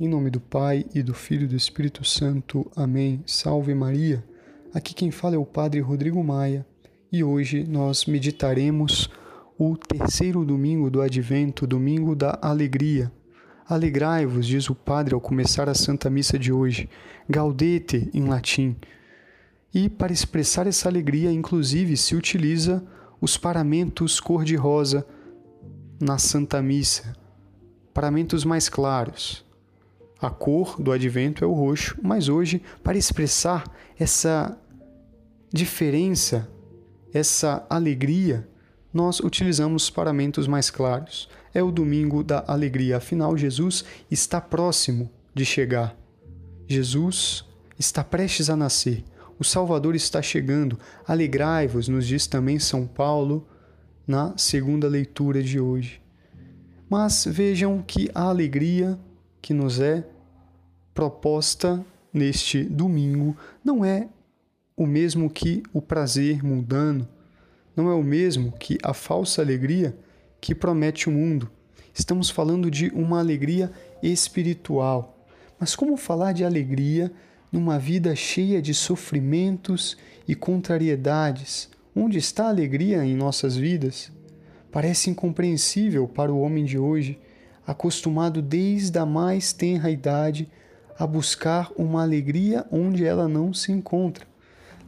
Em nome do Pai e do Filho e do Espírito Santo. Amém. Salve Maria. Aqui quem fala é o Padre Rodrigo Maia e hoje nós meditaremos o terceiro domingo do Advento, domingo da alegria. Alegrai-vos, diz o Padre ao começar a Santa Missa de hoje. Gaudete em latim. E para expressar essa alegria, inclusive, se utiliza os paramentos cor-de-rosa na Santa Missa. Paramentos mais claros a cor do advento é o roxo, mas hoje, para expressar essa diferença, essa alegria, nós utilizamos paramentos mais claros. É o domingo da alegria, afinal, Jesus está próximo de chegar. Jesus está prestes a nascer. O Salvador está chegando. Alegrai-vos, nos diz também São Paulo na segunda leitura de hoje. Mas vejam que a alegria que nos é proposta neste domingo não é o mesmo que o prazer mundano, não é o mesmo que a falsa alegria que promete o mundo. Estamos falando de uma alegria espiritual. Mas como falar de alegria numa vida cheia de sofrimentos e contrariedades? Onde está a alegria em nossas vidas? Parece incompreensível para o homem de hoje acostumado desde a mais tenra idade a buscar uma alegria onde ela não se encontra.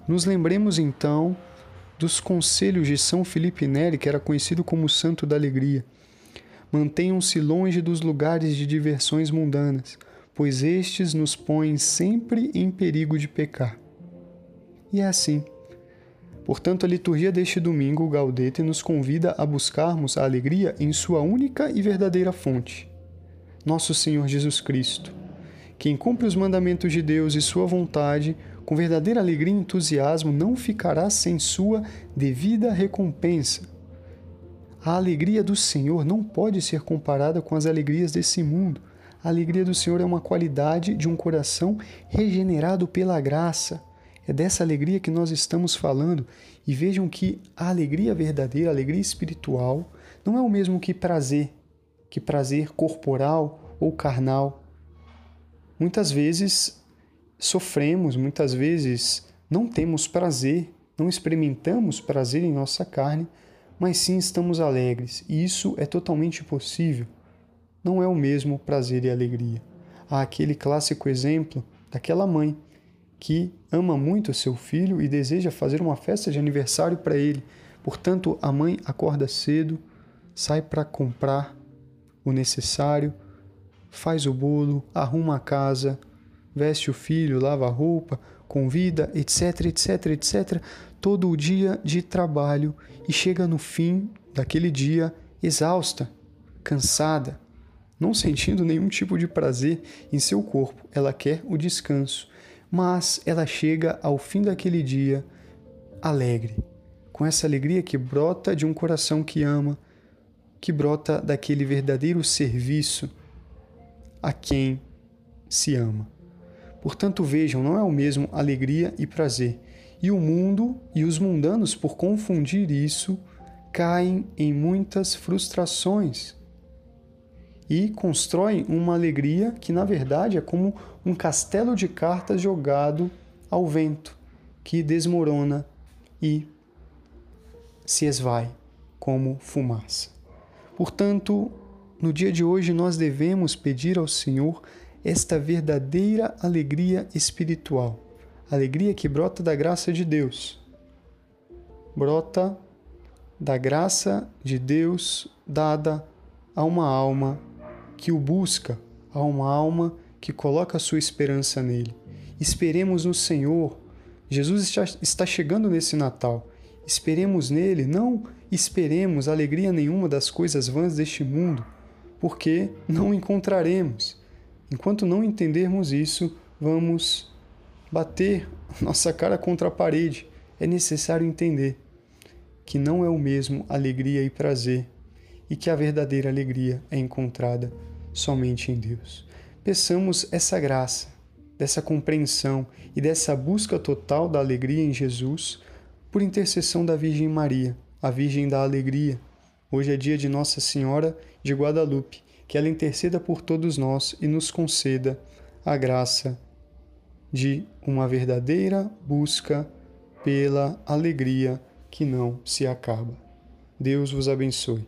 Nos lembremos então dos conselhos de São Felipe Neri, que era conhecido como Santo da Alegria. Mantenham-se longe dos lugares de diversões mundanas, pois estes nos põem sempre em perigo de pecar. E é assim. Portanto, a liturgia deste domingo, Gaudete, nos convida a buscarmos a alegria em sua única e verdadeira fonte, nosso Senhor Jesus Cristo. Quem cumpre os mandamentos de Deus e sua vontade, com verdadeira alegria e entusiasmo, não ficará sem sua devida recompensa. A alegria do Senhor não pode ser comparada com as alegrias desse mundo. A alegria do Senhor é uma qualidade de um coração regenerado pela graça é dessa alegria que nós estamos falando. E vejam que a alegria verdadeira, a alegria espiritual, não é o mesmo que prazer, que prazer corporal ou carnal. Muitas vezes sofremos, muitas vezes não temos prazer, não experimentamos prazer em nossa carne, mas sim estamos alegres. E isso é totalmente possível. Não é o mesmo prazer e alegria. Há aquele clássico exemplo daquela mãe que ama muito seu filho e deseja fazer uma festa de aniversário para ele. Portanto, a mãe acorda cedo, sai para comprar o necessário, faz o bolo, arruma a casa, veste o filho, lava a roupa, convida, etc, etc, etc, todo o dia de trabalho e chega no fim daquele dia exausta, cansada, não sentindo nenhum tipo de prazer em seu corpo. Ela quer o descanso mas ela chega ao fim daquele dia alegre, com essa alegria que brota de um coração que ama, que brota daquele verdadeiro serviço a quem se ama. Portanto, vejam, não é o mesmo alegria e prazer. E o mundo e os mundanos, por confundir isso, caem em muitas frustrações e constroem uma alegria que, na verdade, é como um castelo de cartas jogado ao vento, que desmorona e se esvai como fumaça. Portanto, no dia de hoje nós devemos pedir ao Senhor esta verdadeira alegria espiritual, alegria que brota da graça de Deus. Brota da graça de Deus dada a uma alma que o busca, a uma alma que coloca sua esperança nele. Esperemos no Senhor. Jesus está chegando nesse Natal. Esperemos nele, não esperemos alegria nenhuma das coisas vãs deste mundo, porque não encontraremos. Enquanto não entendermos isso, vamos bater nossa cara contra a parede. É necessário entender que não é o mesmo alegria e prazer, e que a verdadeira alegria é encontrada somente em Deus peçamos essa graça, dessa compreensão e dessa busca total da alegria em Jesus por intercessão da Virgem Maria, a Virgem da Alegria. Hoje é dia de Nossa Senhora de Guadalupe, que ela interceda por todos nós e nos conceda a graça de uma verdadeira busca pela alegria que não se acaba. Deus vos abençoe.